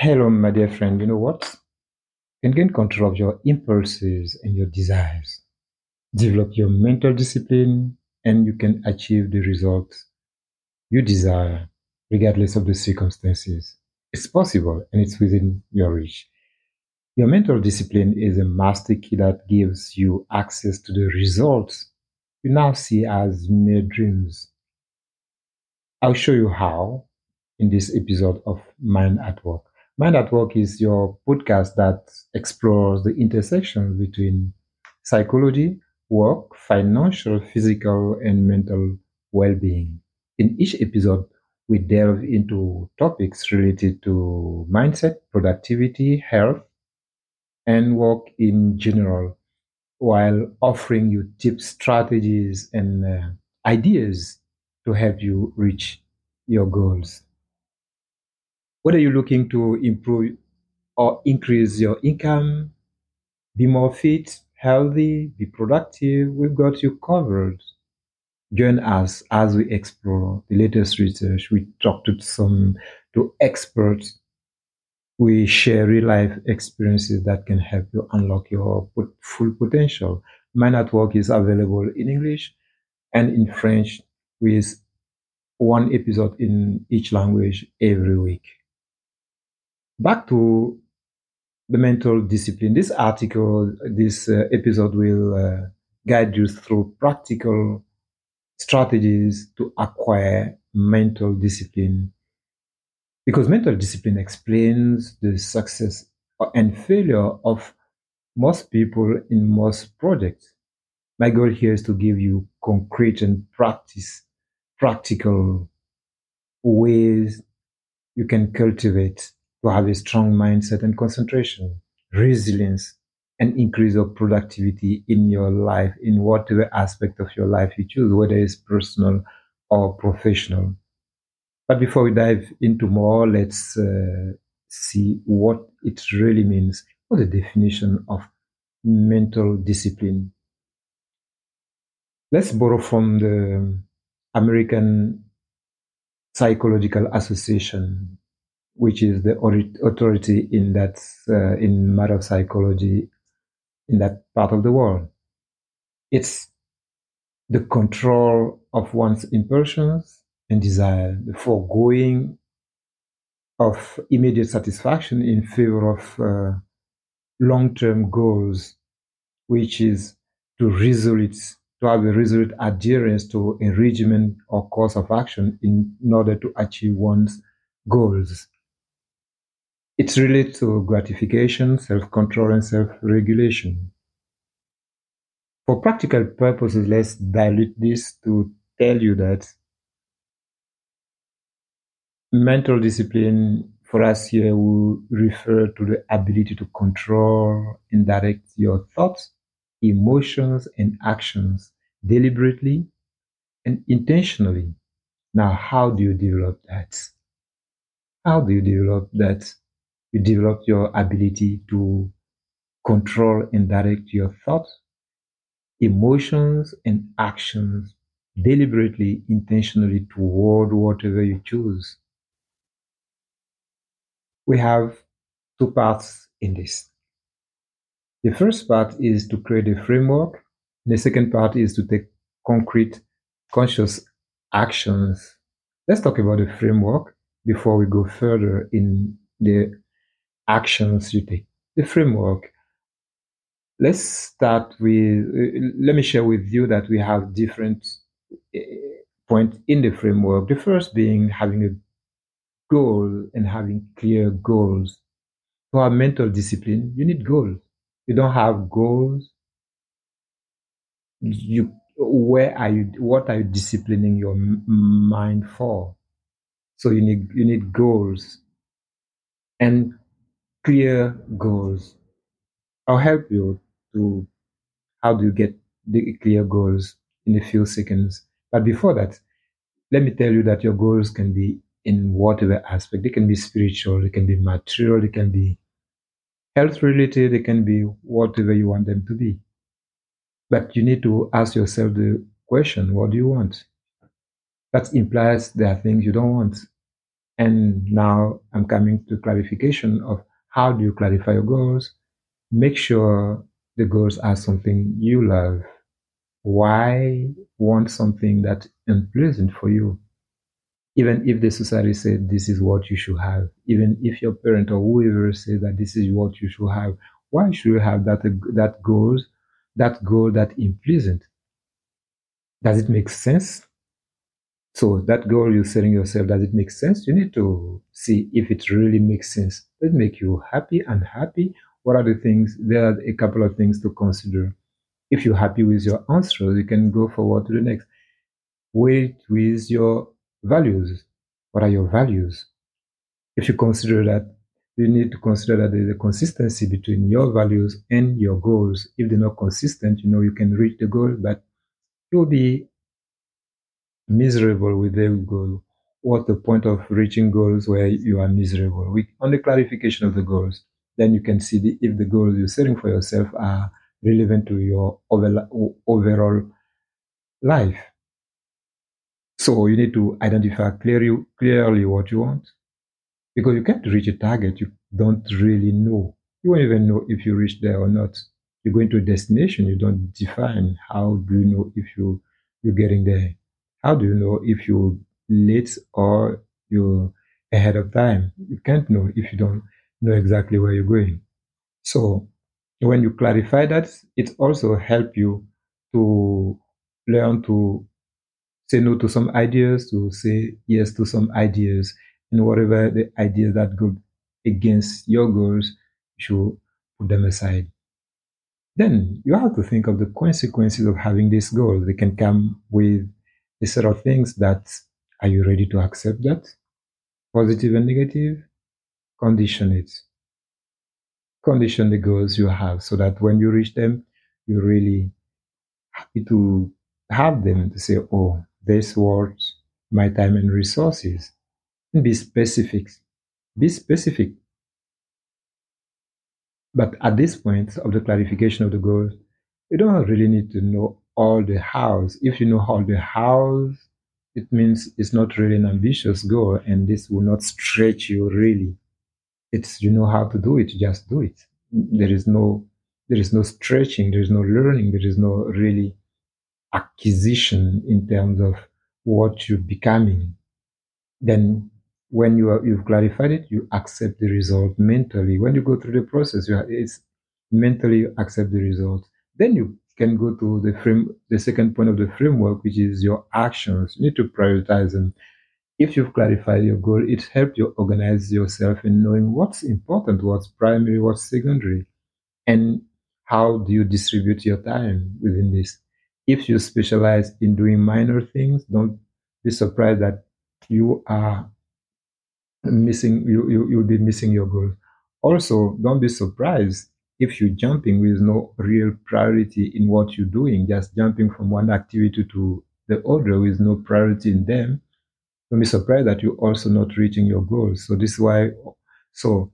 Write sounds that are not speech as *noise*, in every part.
Hello, my dear friend. You know what? You can gain control of your impulses and your desires. Develop your mental discipline, and you can achieve the results you desire, regardless of the circumstances. It's possible and it's within your reach. Your mental discipline is a master key that gives you access to the results you now see as mere dreams. I'll show you how in this episode of Mind at Work. Mind at Work is your podcast that explores the intersections between psychology, work, financial, physical, and mental well being. In each episode, we delve into topics related to mindset, productivity, health, and work in general, while offering you tips, strategies, and uh, ideas to help you reach your goals. What are you looking to improve or increase your income, be more fit, healthy, be productive? We've got you covered. Join us as we explore the latest research. We talk to some to experts. We share real life experiences that can help you unlock your full potential. Mind at Work is available in English and in French with one episode in each language every week. Back to the mental discipline. This article, this uh, episode will uh, guide you through practical strategies to acquire mental discipline. Because mental discipline explains the success and failure of most people in most projects. My goal here is to give you concrete and practice, practical ways you can cultivate to have a strong mindset and concentration, resilience, and increase of productivity in your life, in whatever aspect of your life you choose, whether it's personal or professional. But before we dive into more, let's uh, see what it really means. What the definition of mental discipline? Let's borrow from the American Psychological Association, which is the authority in that uh, in matter of psychology in that part of the world. It's the control of one's impulsions and desire, the foregoing of immediate satisfaction in favor of uh, long-term goals, which is to resolute, to have a resolute adherence to a regimen or course of action in order to achieve one's goals. It's related to gratification, self-control, and self-regulation. For practical purposes, let's dilute this to tell you that mental discipline for us here will refer to the ability to control and direct your thoughts, emotions, and actions deliberately and intentionally. Now, how do you develop that? How do you develop that? You develop your ability to control and direct your thoughts, emotions, and actions deliberately, intentionally toward whatever you choose. We have two parts in this. The first part is to create a framework. The second part is to take concrete, conscious actions. Let's talk about the framework before we go further in the actions you take. The framework. Let's start with, uh, let me share with you that we have different uh, points in the framework. The first being having a goal and having clear goals. To have mental discipline, you need goals. You don't have goals. You, where are you, what are you disciplining your mind for? So you need, you need goals. And clear goals. I'll help you to how do you get the clear goals in a few seconds. But before that, let me tell you that your goals can be in whatever aspect. They can be spiritual, they can be material, they can be health related, they can be whatever you want them to be. But you need to ask yourself the question, what do you want? That implies there are things you don't want. And now I'm coming to clarification of how do you clarify your goals? Make sure the goals are something you love. Why want something that's unpleasant for you? Even if the society said this is what you should have, even if your parent or whoever says that this is what you should have, why should you have that that goals that goal that unpleasant? Does it make sense? So that goal you're setting yourself, does it make sense? You need to see if it really makes sense. Does it make you happy, and happy? What are the things? There are a couple of things to consider. If you're happy with your answer, you can go forward to the next. Wait with your values. What are your values? If you consider that, you need to consider that there's a consistency between your values and your goals. If they're not consistent, you know, you can reach the goal, but you'll be miserable with their goal. What's the point of reaching goals where you are miserable? We, on the clarification of the goals, then you can see the, if the goals you're setting for yourself are relevant to your over, overall life. So you need to identify clearly, clearly what you want. Because you can't reach a target you don't really know. You won't even know if you reach there or not. You're going to a destination, you don't define how do you know if you you're getting there. How do you know if you're late or you're ahead of time? You can't know if you don't know exactly where you're going. So when you clarify that, it also help you to learn to say no to some ideas, to say yes to some ideas, and whatever the ideas that go against your goals, you should put them aside. Then you have to think of the consequences of having this goal. They can come with a set of things that are you ready to accept that? Positive and negative? Condition it. Condition the goals you have so that when you reach them, you're really happy to have them to say, oh, this worth my time and resources. And be specific. Be specific. But at this point of the clarification of the goals, you don't really need to know all the hows. If you know all the hows, it means it's not really an ambitious goal and this will not stretch you really. It's you know how to do it, just do it. There is no there is no stretching, there is no learning, there is no really acquisition in terms of what you're becoming. Then when you are, you've clarified it, you accept the result mentally. When you go through the process, you are, it's mentally you accept the result. Then you can go to the frame, the second point of the framework, which is your actions. You need to prioritize them. If you've clarified your goal, it helps you organize yourself in knowing what's important, what's primary, what's secondary, and how do you distribute your time within this. If you specialize in doing minor things, don't be surprised that you are missing, you, you, you'll be missing your goal. Also, don't be surprised if you're jumping with no real priority in what you're doing, just jumping from one activity to the other with no priority in them, don't be surprised that you're also not reaching your goals. So this is why, so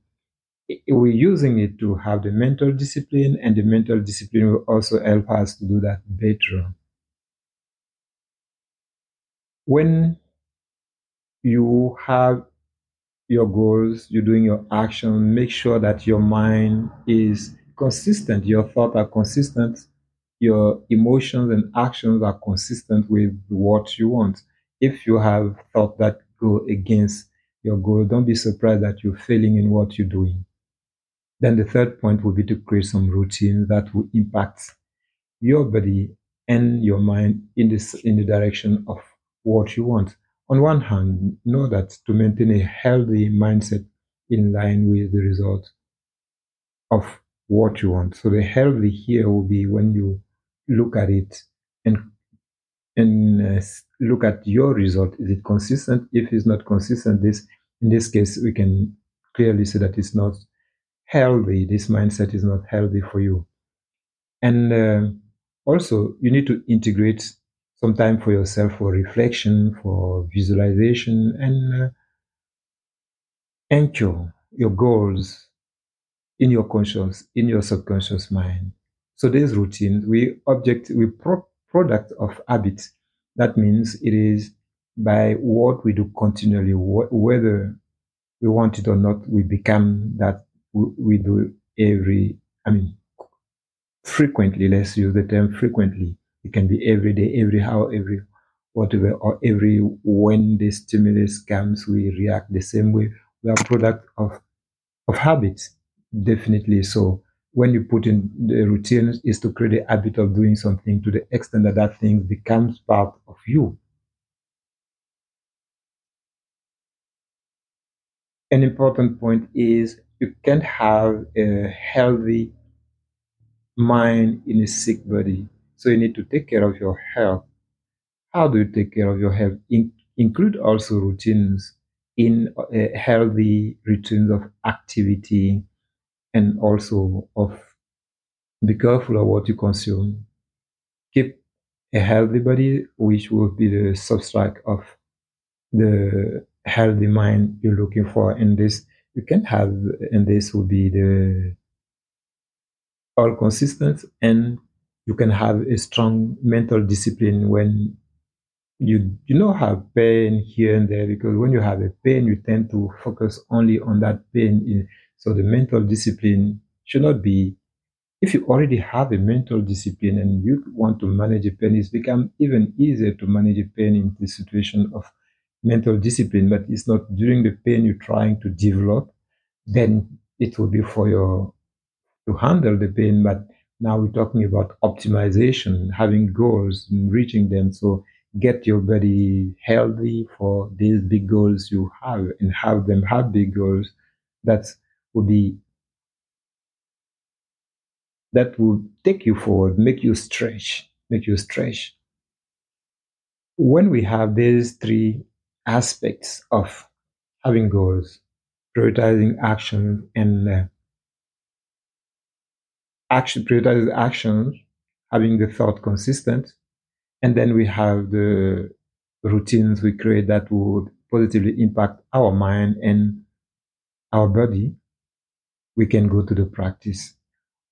we're using it to have the mental discipline, and the mental discipline will also help us to do that better. When you have your goals, you're doing your action, make sure that your mind is consistent, your thoughts are consistent, your emotions and actions are consistent with what you want. If you have thoughts that go against your goal, don't be surprised that you're failing in what you're doing. Then the third point would be to create some routine that will impact your body and your mind in this in the direction of what you want on one hand, know that to maintain a healthy mindset in line with the result of what you want. So the healthy here will be when you look at it and and uh, look at your result. Is it consistent? If it's not consistent, this in this case we can clearly say that it's not healthy. This mindset is not healthy for you. And uh, also, you need to integrate some time for yourself for reflection, for visualization, and uh, anchor your goals in your conscious, in your subconscious mind. So these routines, we object, we pro- product of habit. That means it is by what we do continually, wh- whether we want it or not, we become that we do every, I mean, frequently, let's use the term frequently. It can be every day, every hour, every whatever, or every when the stimulus comes, we react the same way. We are product of of habits, definitely. So when you put in the routine is to create a habit of doing something to the extent that that thing becomes part of you. An important point is you can't have a healthy mind in a sick body. So you need to take care of your health. How do you take care of your health? In, include also routines in a healthy routines of activity and also of be careful of what you consume. Keep a healthy body, which will be the substrate of the healthy mind you're looking for. And this you can have, and this will be the all consistent and you can have a strong mental discipline when you you know have pain here and there because when you have a pain you tend to focus only on that pain so the mental discipline should not be if you already have a mental discipline and you want to manage a pain it's become even easier to manage a pain in the situation of mental discipline but it's not during the pain you're trying to develop then it will be for your to handle the pain. But now we're talking about optimization, having goals and reaching them. So get your body healthy for these big goals you have and have them have big goals. That will be that will take you forward, make you stretch, make you stretch. When we have these three aspects of having goals, prioritizing action, and uh, action prioritizes actions, having the thought consistent, and then we have the routines we create that would positively impact our mind and our body. We can go to the practice.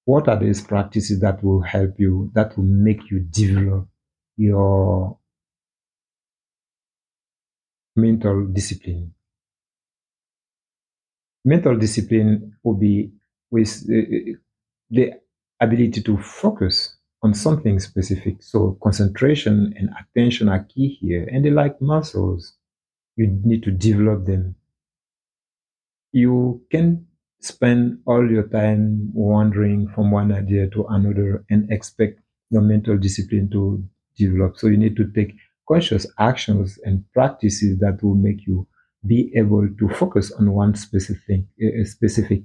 What are these practices that will help you, that will make you develop your mental discipline? Mental discipline will be with uh, the ability to focus on something specific. So concentration and attention are key here. And they like muscles. You need to develop them. You can spend all your time wandering from one idea to another and expect your mental discipline to develop. So you need to take conscious actions and practices that will make you be able to focus on one specific, a specific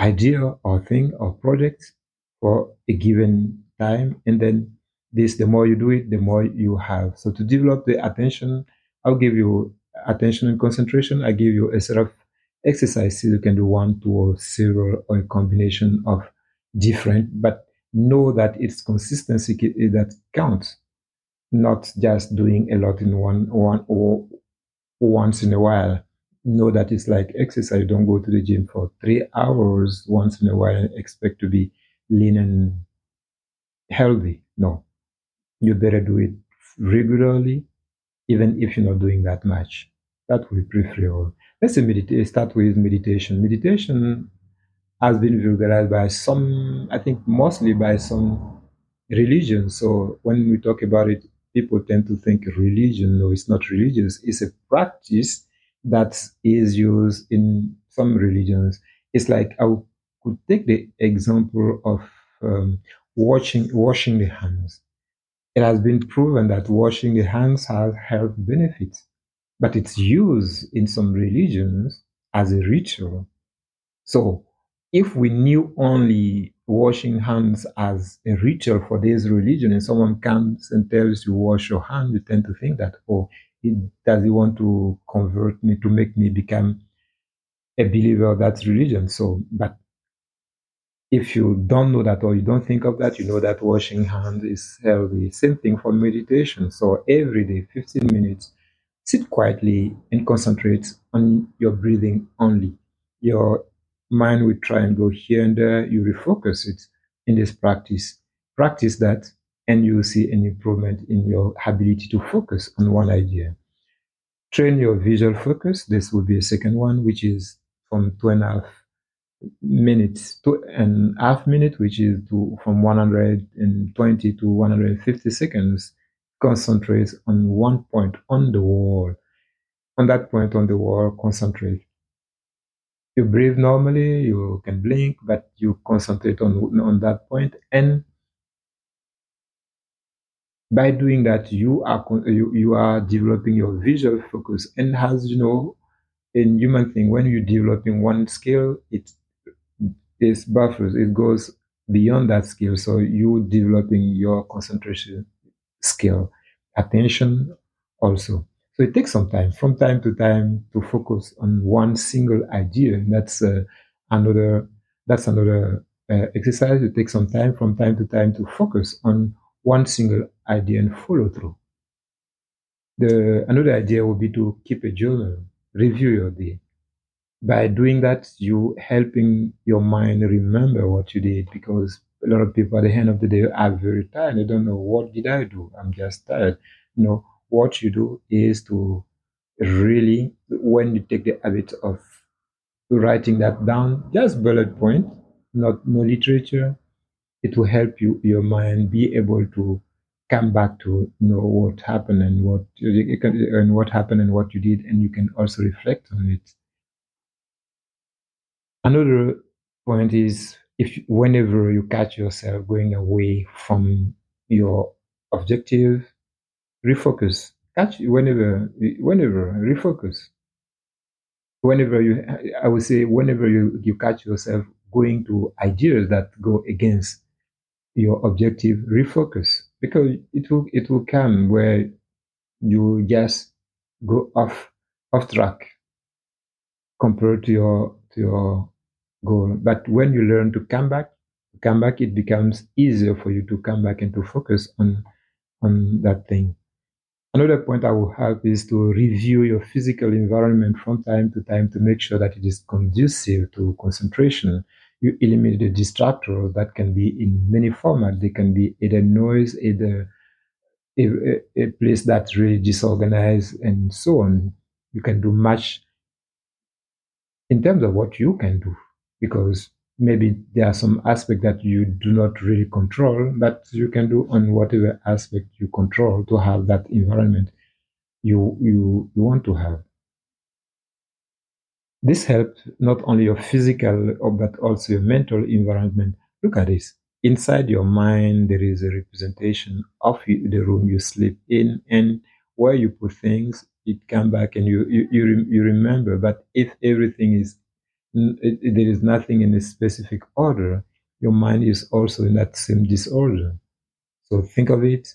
idea or thing or project for a given time. And then this, the more you do it, the more you have. So to develop the attention, I'll give you attention and concentration. I give you a set of exercises. You can do one, two, or several, or a combination of different, but know that it's consistency eh, that counts, not just doing a lot in one, one or once in a while. Know that it's like exercise. Don't go to the gym for three hours once in a while and expect to be lean and healthy. No, you better do it regularly, even if you're not doing that much. That will be preferable. Let's say meditate. Start with meditation. Meditation has been vulgarized by some, I think, mostly by some religions. So when we talk about it, people tend to think religion. No, it's not religious. It's a practice that is used in some religions. It's like I could take the example of um, washing washing the hands. It has been proven that washing the hands has health benefits, but it's used in some religions as a ritual. So, if we knew only washing hands as a ritual for this religion, and someone comes and tells you wash your hands, you tend to think that, oh, does he want to convert me to make me become a believer of that religion? So, but if you don't know that or you don't think of that, you know that washing hands is healthy. Same thing for meditation. So every day, 15 minutes, sit quietly and concentrate on your breathing only. Your mind will try and go here and there. You refocus it in this practice. Practice that and you will see an improvement in your ability to focus on one idea. train your visual focus. This will be a second one, which is from two and a half minutes, two and a half minute, which is to, from 120 to 150 seconds. Concentrate on one point on the wall. On that point on the wall, concentrate. You breathe normally, you can blink, but you concentrate on, on that point and by doing that, you are you, you are developing your visual focus. And as you know, in human thing, when you're developing one skill, it is buffers. It goes beyond that skill. So you developing your concentration skill, attention also. So it takes some time, from time to time, to focus on one single idea. That's uh, another. That's another uh, exercise. It takes some time, from time to time, to focus on one single idea and follow through. The another idea would be to keep a journal, review your day. By doing that, you helping your mind remember what you did because a lot of people at the end of the day are very tired. They don't know what did I do. I'm just tired. You know what you do is to really when you take the habit of writing that down, just bullet point, not no literature, it will help you your mind be able to come back to know what happened and what and what happened and what you did, and you can also reflect on it. Another point is if whenever you catch yourself going away from your objective, refocus. Catch whenever whenever refocus. Whenever you, I would say, whenever you, you catch yourself going to ideas that go against your objective, refocus because it will it will come where you just go off off track compared to your to your goal. But when you learn to come back, come back, it becomes easier for you to come back and to focus on on that thing. Another point I will have is to review your physical environment from time to time to make sure that it is conducive to concentration you eliminate the distractors that can be in many formats. They can be either noise, either a, a, place that's really disorganized, and so on. You can do much in terms of what you can do, because maybe there are some aspects that you do not really control, but you can do on whatever aspect you control to have that environment you you, you want to have. This helps not only your physical uh, but also your mental environment. Look at this. Inside your mind, there is a representation of the room you sleep in, and where you put things, it come back and you you you, you remember. But if everything is there is nothing in a specific order, your mind is also in that same disorder. So think of it.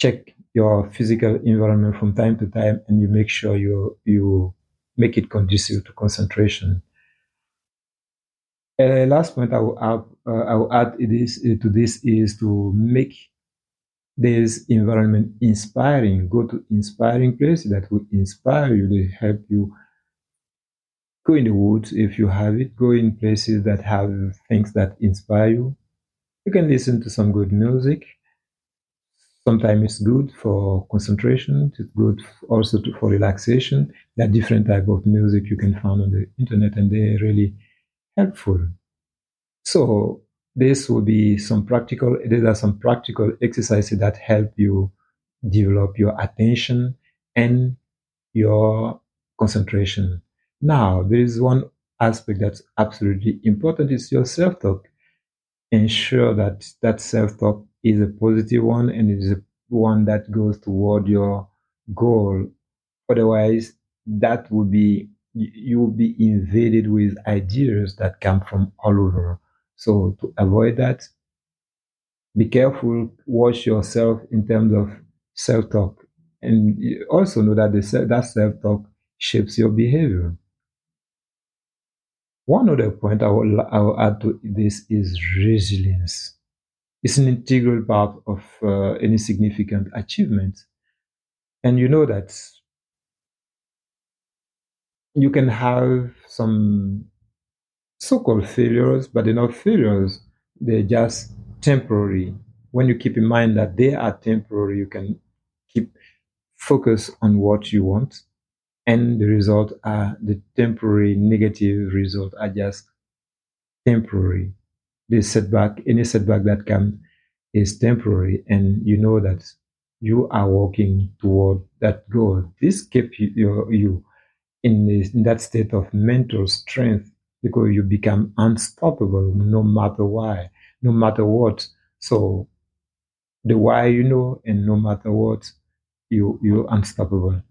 Check your physical environment from time to time, and you make sure you you make it conducive to concentration. Uh, last point I will add, uh, I will add this, uh, to this is to make this environment inspiring. Go to inspiring places that will inspire you, they help you. Go in the woods if you have it. Go in places that have things that inspire you. You can listen to some good music Sometimes it's good for concentration. It's good also to, for relaxation. There are different type of music you can find on the internet, and they're really helpful. So this will be some practical. These are some practical exercises that help you develop your attention and your concentration. Now there is one aspect that's absolutely important is your self-talk. Ensure that that self-talk is a positive one and it is one that goes toward your goal. Otherwise, that would be you will be invaded with ideas that come from all over. So to avoid that, be careful, watch yourself in terms of self-talk. And also know that the, that self-talk shapes your behavior. One other point I will, I will add to this is resilience is an integral part of uh, any significant achievement. And you know that you can have some so called failures, but they're not failures, they're just temporary. When you keep in mind that they are temporary, you can keep focus on what you want and the result are the temporary negative result are just temporary the setback any setback that comes is temporary and you know that you are walking toward that goal. This keeps you, you, you in, this, in that state of mental strength because you become unstoppable no matter why no matter what. So the why you know and no matter what you you're unstoppable.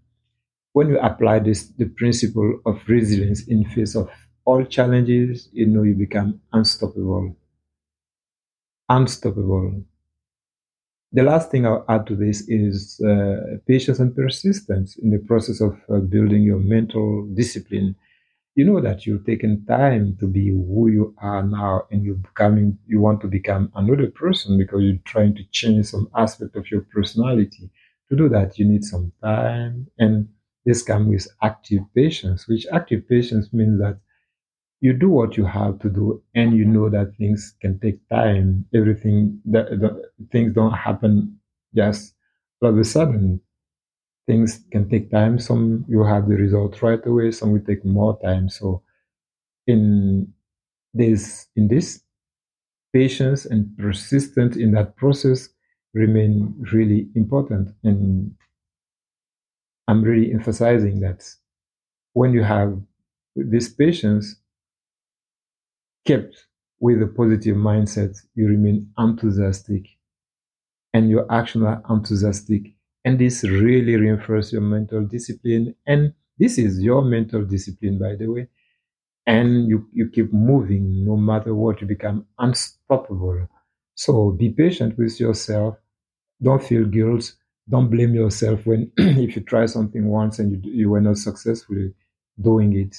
When you apply this the principle of resilience in face of all challenges you know you become unstoppable unstoppable the last thing I'll add to this is uh, patience and persistence in the process of uh, building your mental discipline. You know that you've taken time to be who you are now, and you're becoming. You want to become another person because you're trying to change some aspect of your personality. To do that, you need some time, and this comes with active patience. Which active patience means that you do what you have to do and you know that things can take time. Everything that the, things don't happen just all of a sudden. Things can take time. Some you have the result right away some will take more time. So in this in this patience and persistence in that process remain really important. And i'm really emphasizing that when you have this patience kept with a positive mindset, you remain enthusiastic and your actions are enthusiastic. And this really reinforces your mental discipline. And this is your mental discipline, by the way. And you, you keep moving no matter what, you become unstoppable. So be patient with yourself. Don't feel guilt. Don't blame yourself when *clears throat* if you try something once and you, you were not successfully doing it.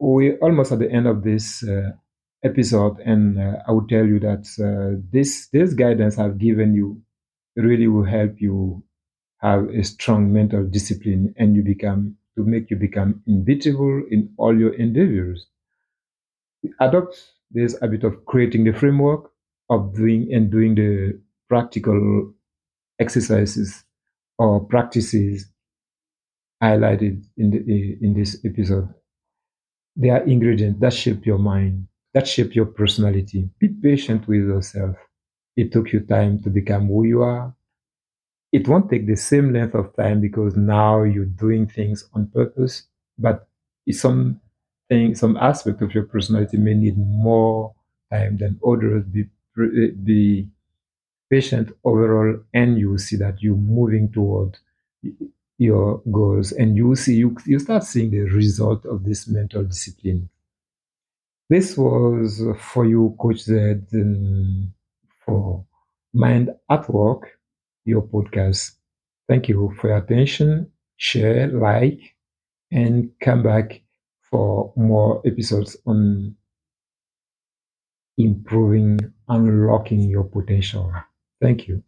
We're almost at the end of this uh, episode, and uh, I will tell you that uh, this this guidance I've given you really will help you have a strong mental discipline, and you become to make you become invincible in all your endeavors. Adopt this habit of creating the framework of doing and doing the practical exercises or practices highlighted in the in this episode. They are ingredients that shape your mind, that shape your personality. Be patient with yourself. It took you time to become who you are. It won't take the same length of time because now you're doing things on purpose, but some thing, some aspect of your personality may need more time than others. Be, be patient overall, and you will see that you're moving toward your goals and you see you, you start seeing the result of this mental discipline. This was for you coach z um, for mind at work your podcast. Thank you for your attention. Share like and come back for more episodes on improving unlocking your potential. Thank you